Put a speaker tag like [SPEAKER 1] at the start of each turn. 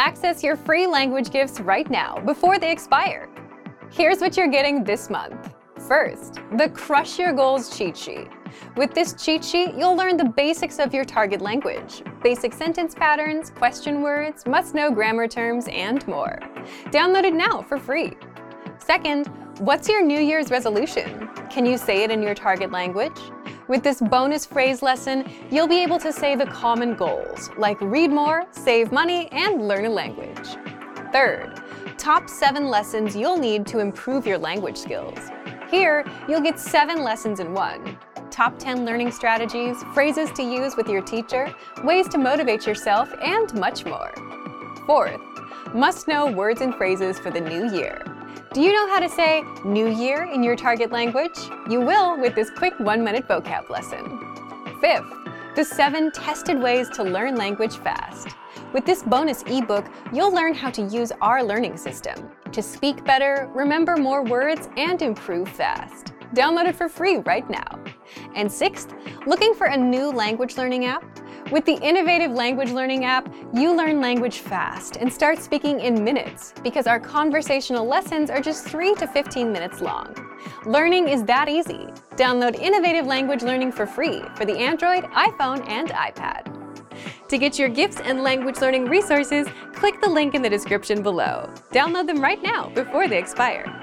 [SPEAKER 1] Access your free language gifts right now before they expire. Here's what you're getting this month. First, the Crush Your Goals cheat sheet. With this cheat sheet, you'll learn the basics of your target language, basic sentence patterns, question words, must-know grammar terms, and more. Download it now for free. Second, what's your New Year's resolution? Can you say it in your target language? With this bonus phrase lesson, you'll be able to say the common goals, like read more, save money, and learn a language. Third, top seven lessons you'll need to improve your language skills. Here, you'll get seven lessons in one. Top 10 learning strategies, phrases to use with your teacher, ways to motivate yourself, and much more. Fourth, must know words and phrases for the new year. Do you know how to say New Year in your target language? You will with this quick one minute vocab lesson. Fifth, the seven tested ways to learn language fast. With this bonus ebook, you'll learn how to use our learning system to speak better, remember more words, and improve fast. Download it for free right now. And sixth, looking for a new language learning app? With the innovative language learning app, you learn language fast and start speaking in minutes because our conversational lessons are just 3 to 15 minutes long. Learning is that easy. Download innovative language learning for free for the Android, iPhone, and iPad. To get your gifts and language learning resources, click the link in the description below. Download them right now before they expire.